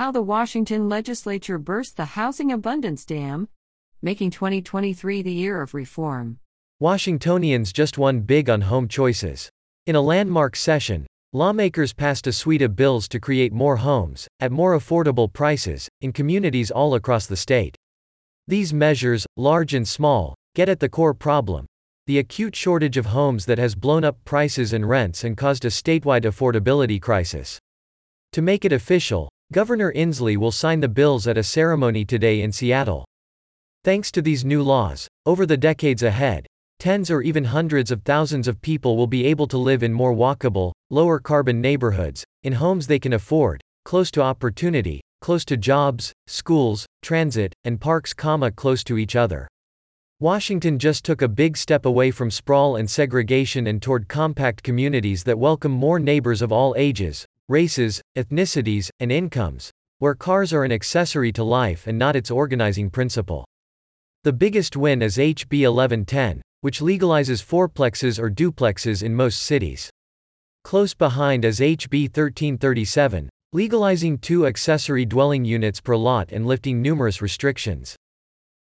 How the Washington legislature burst the housing abundance dam, making 2023 the year of reform. Washingtonians just won big on home choices. In a landmark session, lawmakers passed a suite of bills to create more homes, at more affordable prices, in communities all across the state. These measures, large and small, get at the core problem the acute shortage of homes that has blown up prices and rents and caused a statewide affordability crisis. To make it official, Governor Inslee will sign the bills at a ceremony today in Seattle. Thanks to these new laws, over the decades ahead, tens or even hundreds of thousands of people will be able to live in more walkable, lower carbon neighborhoods, in homes they can afford, close to opportunity, close to jobs, schools, transit, and parks, comma, close to each other. Washington just took a big step away from sprawl and segregation and toward compact communities that welcome more neighbors of all ages, races, ethnicities, and incomes, where cars are an accessory to life and not its organizing principle. The biggest win is HB 1110, which legalizes fourplexes or duplexes in most cities. Close behind is HB 1337, legalizing two accessory dwelling units per lot and lifting numerous restrictions.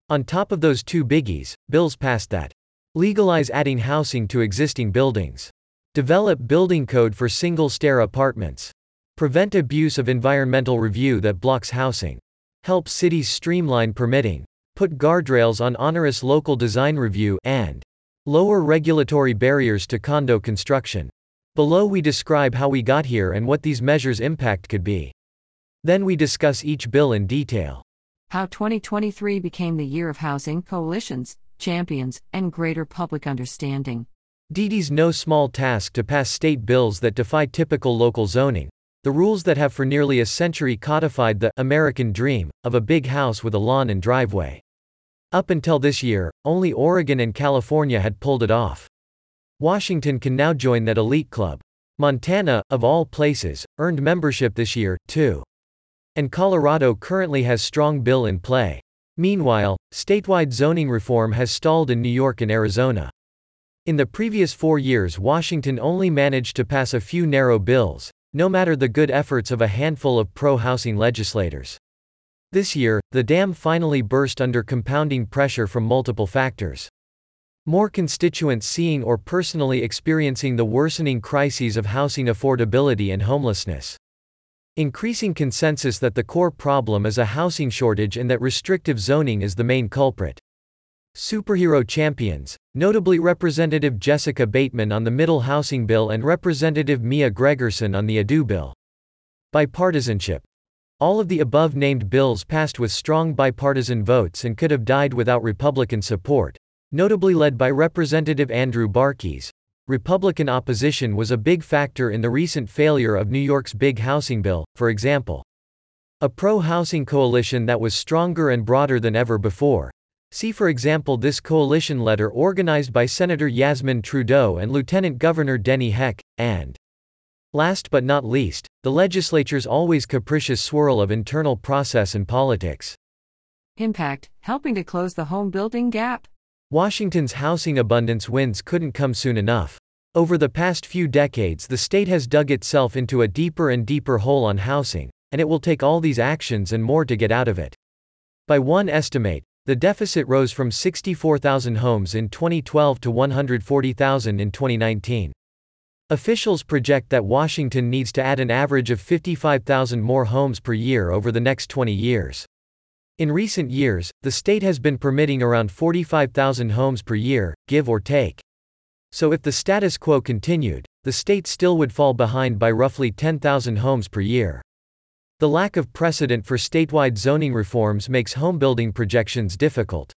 On top of those two biggies, bills passed that legalize adding housing to existing buildings, develop building code for single stair apartments, prevent abuse of environmental review that blocks housing, help cities streamline permitting, put guardrails on onerous local design review, and lower regulatory barriers to condo construction. Below we describe how we got here and what these measures' impact could be. Then we discuss each bill in detail. How 2023 became the year of housing coalitions, champions, and greater public understanding. DD's no small task to pass state bills that defy typical local zoning, the rules that have for nearly a century codified the American dream of a big house with a lawn and driveway. Up until this year, only Oregon and California had pulled it off. Washington can now join that elite club. Montana, of all places, earned membership this year, too. And Colorado currently has strong bill in play. Meanwhile, statewide zoning reform has stalled in New York and Arizona. In the previous four years, Washington only managed to pass a few narrow bills, no matter the good efforts of a handful of pro housing legislators. This year, the dam finally burst under compounding pressure from multiple factors. More constituents seeing or personally experiencing the worsening crises of housing affordability and homelessness. Increasing consensus that the core problem is a housing shortage and that restrictive zoning is the main culprit. Superhero champions, notably Representative Jessica Bateman on the Middle Housing Bill and Representative Mia Gregerson on the ADU bill. Bipartisanship, all of the above named bills passed with strong bipartisan votes and could have died without Republican support, notably led by Representative Andrew Barkis. Republican opposition was a big factor in the recent failure of New York's big housing bill, for example. A pro housing coalition that was stronger and broader than ever before. See, for example, this coalition letter organized by Senator Yasmin Trudeau and Lieutenant Governor Denny Heck, and Last but not least, the legislature's always capricious swirl of internal process and politics. Impact helping to close the home building gap. Washington's housing abundance wins couldn't come soon enough. Over the past few decades, the state has dug itself into a deeper and deeper hole on housing, and it will take all these actions and more to get out of it. By one estimate, the deficit rose from 64,000 homes in 2012 to 140,000 in 2019. Officials project that Washington needs to add an average of 55,000 more homes per year over the next 20 years. In recent years, the state has been permitting around 45,000 homes per year, give or take. So if the status quo continued, the state still would fall behind by roughly 10,000 homes per year. The lack of precedent for statewide zoning reforms makes homebuilding projections difficult.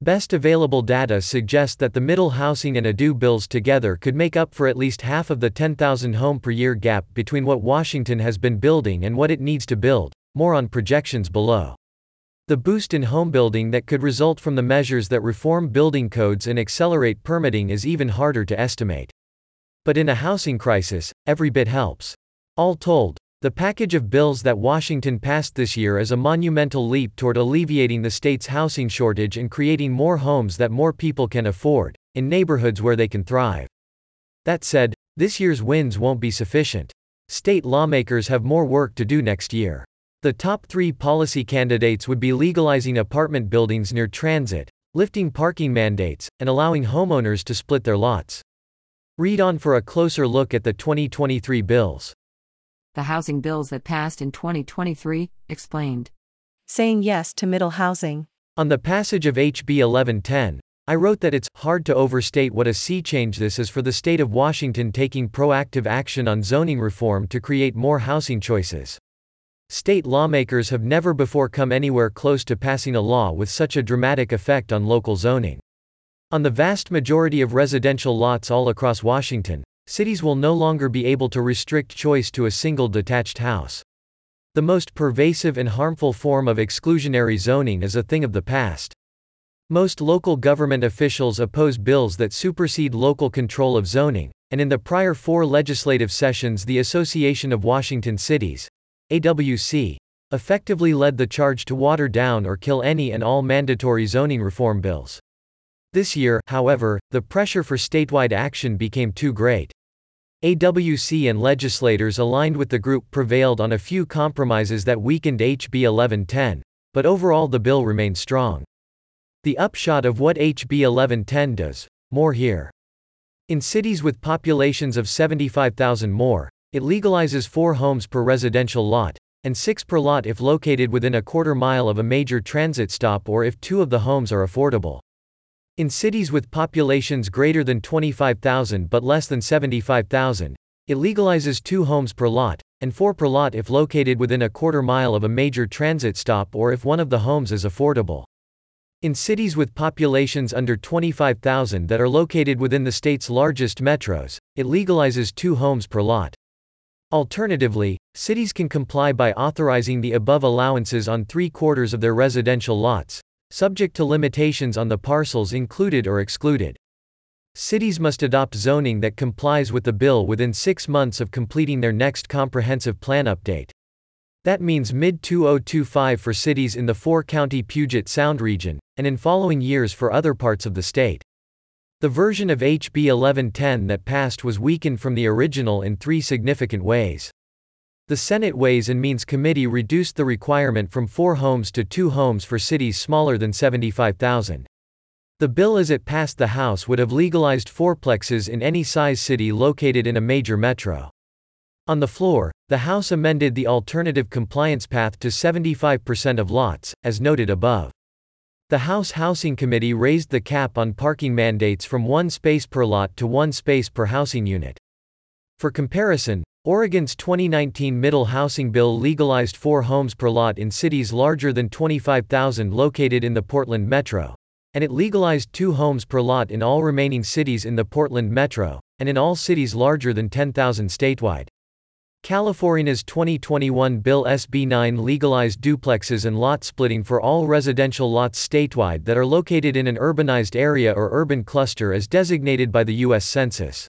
Best available data suggest that the middle housing and ADU bills together could make up for at least half of the 10,000 home per year gap between what Washington has been building and what it needs to build. More on projections below. The boost in homebuilding that could result from the measures that reform building codes and accelerate permitting is even harder to estimate. But in a housing crisis, every bit helps. All told, the package of bills that Washington passed this year is a monumental leap toward alleviating the state's housing shortage and creating more homes that more people can afford, in neighborhoods where they can thrive. That said, this year's wins won't be sufficient. State lawmakers have more work to do next year. The top three policy candidates would be legalizing apartment buildings near transit, lifting parking mandates, and allowing homeowners to split their lots. Read on for a closer look at the 2023 bills. The housing bills that passed in 2023, explained. Saying yes to middle housing. On the passage of HB 1110, I wrote that it's hard to overstate what a sea change this is for the state of Washington taking proactive action on zoning reform to create more housing choices. State lawmakers have never before come anywhere close to passing a law with such a dramatic effect on local zoning. On the vast majority of residential lots all across Washington, cities will no longer be able to restrict choice to a single detached house. The most pervasive and harmful form of exclusionary zoning is a thing of the past. Most local government officials oppose bills that supersede local control of zoning, and in the prior four legislative sessions, the Association of Washington Cities, AWC, effectively led the charge to water down or kill any and all mandatory zoning reform bills. This year, however, the pressure for statewide action became too great. AWC and legislators aligned with the group prevailed on a few compromises that weakened HB 1110, but overall the bill remained strong. The upshot of what HB 1110 does, more here. In cities with populations of 75,000 more, it legalizes four homes per residential lot, and six per lot if located within a quarter mile of a major transit stop or if two of the homes are affordable. In cities with populations greater than 25,000 but less than 75,000, it legalizes two homes per lot, and four per lot if located within a quarter mile of a major transit stop or if one of the homes is affordable. In cities with populations under 25,000 that are located within the state's largest metros, it legalizes two homes per lot. Alternatively, cities can comply by authorizing the above allowances on three quarters of their residential lots, subject to limitations on the parcels included or excluded. Cities must adopt zoning that complies with the bill within six months of completing their next comprehensive plan update. That means mid 2025 for cities in the four county Puget Sound region, and in following years for other parts of the state. The version of HB 1110 that passed was weakened from the original in three significant ways. The Senate Ways and Means Committee reduced the requirement from four homes to two homes for cities smaller than 75,000. The bill as it passed the House would have legalized fourplexes in any size city located in a major metro. On the floor, the House amended the alternative compliance path to 75% of lots, as noted above. The House Housing Committee raised the cap on parking mandates from one space per lot to one space per housing unit. For comparison, Oregon's 2019 Middle Housing Bill legalized four homes per lot in cities larger than 25,000 located in the Portland metro. And it legalized two homes per lot in all remaining cities in the Portland metro, and in all cities larger than 10,000 statewide. California's 2021 Bill SB 9 legalized duplexes and lot splitting for all residential lots statewide that are located in an urbanized area or urban cluster as designated by the U.S. Census.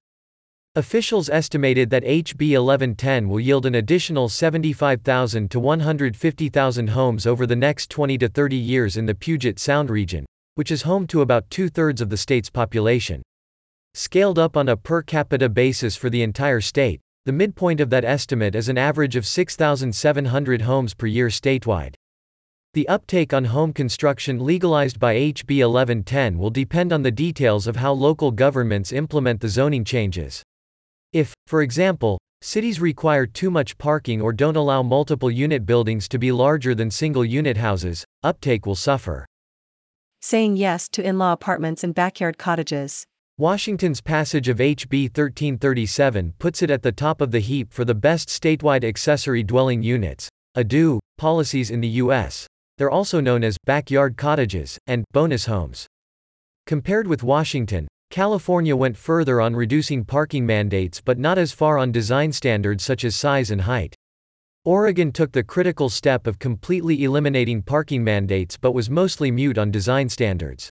Officials estimated that HB 1110 will yield an additional 75,000 to 150,000 homes over the next 20 to 30 years in the Puget Sound region, which is home to about two thirds of the state's population. Scaled up on a per capita basis for the entire state, the midpoint of that estimate is an average of 6,700 homes per year statewide. The uptake on home construction legalized by HB 1110 will depend on the details of how local governments implement the zoning changes. If, for example, cities require too much parking or don't allow multiple unit buildings to be larger than single unit houses, uptake will suffer. Saying yes to in law apartments and backyard cottages. Washington's passage of HB 1337 puts it at the top of the heap for the best statewide accessory dwelling units, ADU, policies in the U.S. They're also known as backyard cottages and bonus homes. Compared with Washington, California went further on reducing parking mandates but not as far on design standards such as size and height. Oregon took the critical step of completely eliminating parking mandates but was mostly mute on design standards.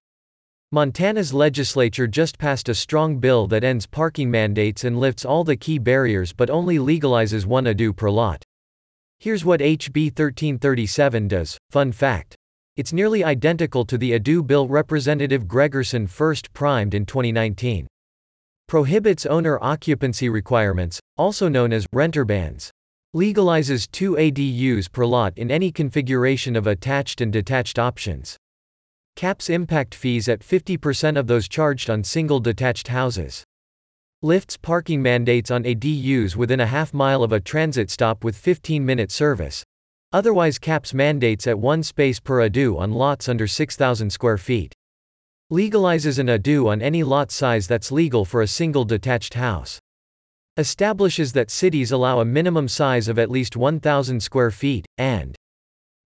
Montana's legislature just passed a strong bill that ends parking mandates and lifts all the key barriers but only legalizes one ADU per lot. Here's what HB 1337 does. Fun fact. It's nearly identical to the ADU bill Representative Gregerson first primed in 2019. Prohibits owner occupancy requirements, also known as renter bans. Legalizes 2 ADUs per lot in any configuration of attached and detached options. Caps impact fees at 50% of those charged on single detached houses. Lifts parking mandates on ADUs within a half mile of a transit stop with 15 minute service. Otherwise caps mandates at one space per ADU on lots under 6,000 square feet. Legalizes an ADU on any lot size that's legal for a single detached house. Establishes that cities allow a minimum size of at least 1,000 square feet, and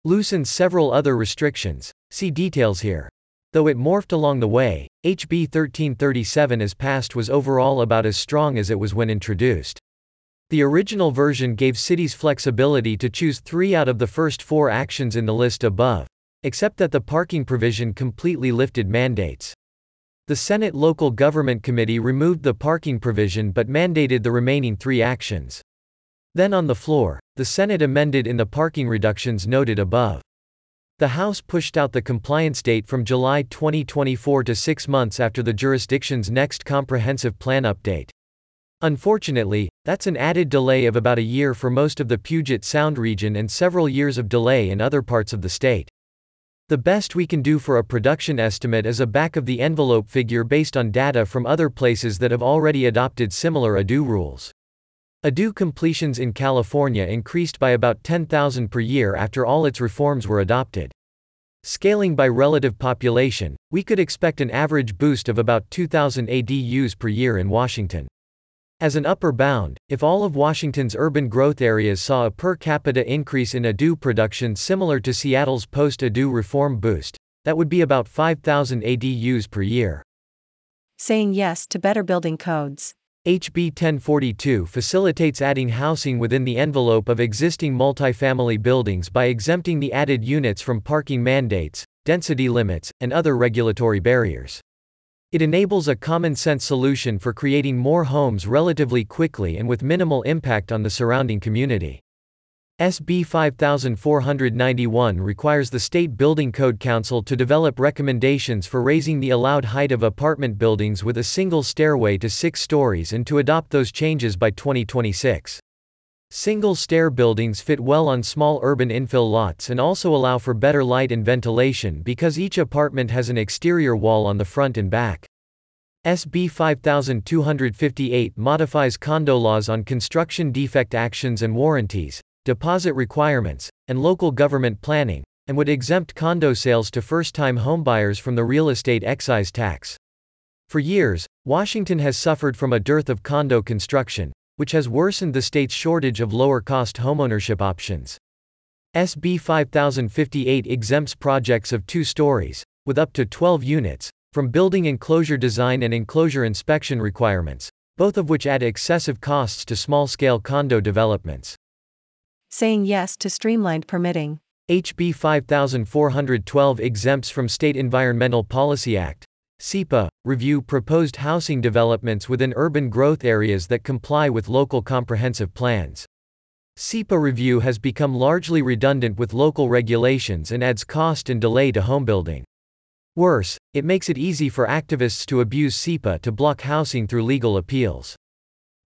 loosens several other restrictions. See details here. Though it morphed along the way, HB 1337 as passed was overall about as strong as it was when introduced. The original version gave cities flexibility to choose three out of the first four actions in the list above, except that the parking provision completely lifted mandates. The Senate Local Government Committee removed the parking provision but mandated the remaining three actions. Then on the floor, the Senate amended in the parking reductions noted above. The House pushed out the compliance date from July 2024 to six months after the jurisdiction's next comprehensive plan update. Unfortunately, that's an added delay of about a year for most of the Puget Sound region and several years of delay in other parts of the state. The best we can do for a production estimate is a back of the envelope figure based on data from other places that have already adopted similar ADU rules. ADU completions in California increased by about 10,000 per year after all its reforms were adopted. Scaling by relative population, we could expect an average boost of about 2,000 ADUs per year in Washington. As an upper bound, if all of Washington's urban growth areas saw a per capita increase in ADU production similar to Seattle's post-ADU reform boost, that would be about 5,000 ADUs per year. Saying yes to better building codes. HB 1042 facilitates adding housing within the envelope of existing multifamily buildings by exempting the added units from parking mandates, density limits, and other regulatory barriers. It enables a common sense solution for creating more homes relatively quickly and with minimal impact on the surrounding community. SB 5491 requires the State Building Code Council to develop recommendations for raising the allowed height of apartment buildings with a single stairway to six stories and to adopt those changes by 2026. Single stair buildings fit well on small urban infill lots and also allow for better light and ventilation because each apartment has an exterior wall on the front and back. SB 5258 modifies condo laws on construction defect actions and warranties, deposit requirements, and local government planning, and would exempt condo sales to first-time homebuyers from the real estate excise tax. For years, Washington has suffered from a dearth of condo construction, which has worsened the state's shortage of lower cost homeownership options. SB 5058 exempts projects of two stories, with up to 12 units, from building enclosure design and enclosure inspection requirements, both of which add excessive costs to small scale condo developments. Saying yes to streamlined permitting. HB 5412 exempts from State Environmental Policy Act, SEPA, review proposed housing developments within urban growth areas that comply with local comprehensive plans. SEPA review has become largely redundant with local regulations and adds cost and delay to homebuilding. Worse, it makes it easy for activists to abuse SEPA to block housing through legal appeals.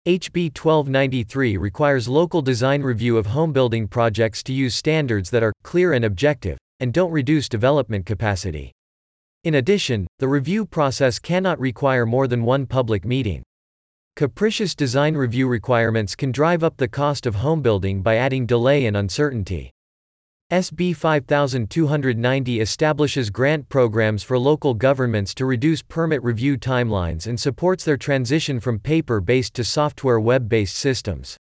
HB 1293 requires local design review of homebuilding projects to use standards that are clear and objective, and don't reduce development capacity. In addition, the review process cannot require more than one public meeting. Capricious design review requirements can drive up the cost of homebuilding by adding delay and uncertainty. SB 5290 establishes grant programs for local governments to reduce permit review timelines and supports their transition from paper based to software web based systems.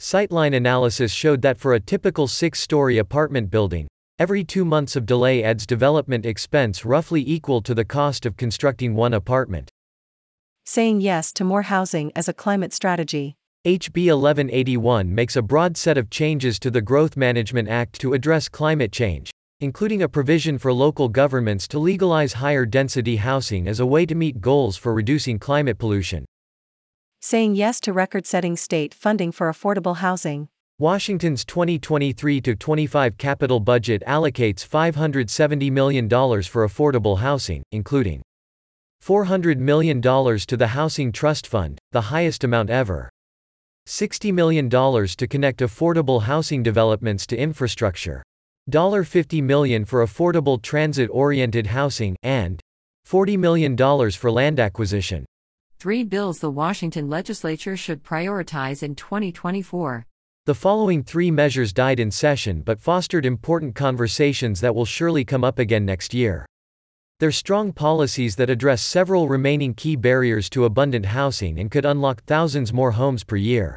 Sightline analysis showed that for a typical six story apartment building, Every two months of delay adds development expense roughly equal to the cost of constructing one apartment. Saying yes to more housing as a climate strategy. HB 1181 makes a broad set of changes to the Growth Management Act to address climate change, including a provision for local governments to legalize higher density housing as a way to meet goals for reducing climate pollution. Saying yes to record setting state funding for affordable housing. Washington's 2023-25 capital budget allocates $570 million for affordable housing, including $400 million to the Housing Trust Fund, the highest amount ever. $60 million to connect affordable housing developments to infrastructure. $50 million for affordable transit-oriented housing, and $40 million for land acquisition. Three bills the Washington legislature should prioritize in 2024. The following three measures died in session but fostered important conversations that will surely come up again next year. They're strong policies that address several remaining key barriers to abundant housing and could unlock thousands more homes per year.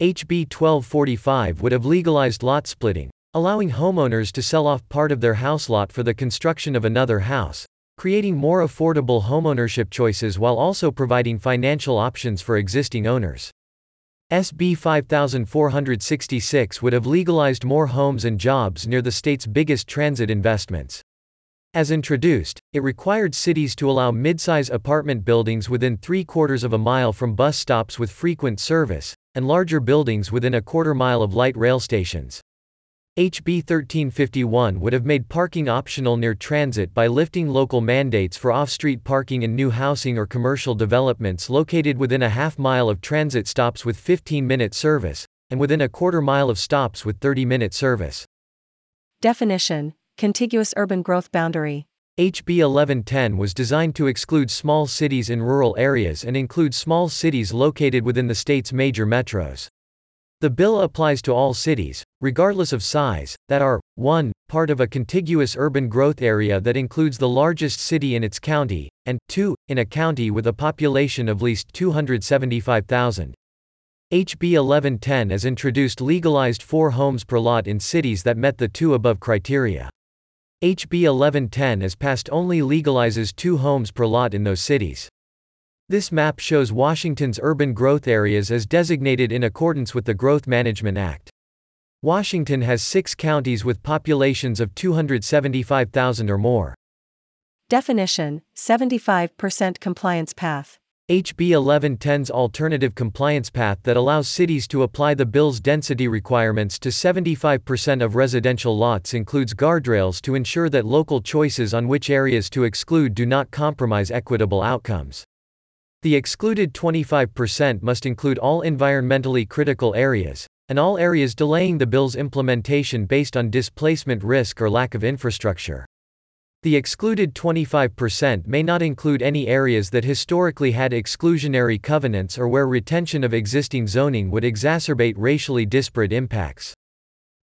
HB 1245 would have legalized lot splitting, allowing homeowners to sell off part of their house lot for the construction of another house, creating more affordable homeownership choices while also providing financial options for existing owners. SB 5466 would have legalized more homes and jobs near the state's biggest transit investments. As introduced, it required cities to allow mid-size apartment buildings within three quarters of a mile from bus stops with frequent service, and larger buildings within a quarter mile of light rail stations. HB 1351 would have made parking optional near transit by lifting local mandates for off-street parking in new housing or commercial developments located within a half mile of transit stops with 15-minute service, and within a quarter mile of stops with 30-minute service. Definition Contiguous urban growth boundary. HB 1110 was designed to exclude small cities in rural areas and include small cities located within the state's major metros. The bill applies to all cities, regardless of size, that are 1. part of a contiguous urban growth area that includes the largest city in its county, and 2. in a county with a population of least 275,000. HB 1110 has introduced legalized 4 homes per lot in cities that met the two above criteria. HB 1110 as passed only legalizes 2 homes per lot in those cities. This map shows Washington's urban growth areas as designated in accordance with the Growth Management Act. Washington has six counties with populations of 275,000 or more. Definition 75% compliance path. HB 1110's alternative compliance path that allows cities to apply the bill's density requirements to 75% of residential lots includes guardrails to ensure that local choices on which areas to exclude do not compromise equitable outcomes. The excluded 25% must include all environmentally critical areas, and all areas delaying the bill's implementation based on displacement risk or lack of infrastructure. The excluded 25% may not include any areas that historically had exclusionary covenants or where retention of existing zoning would exacerbate racially disparate impacts.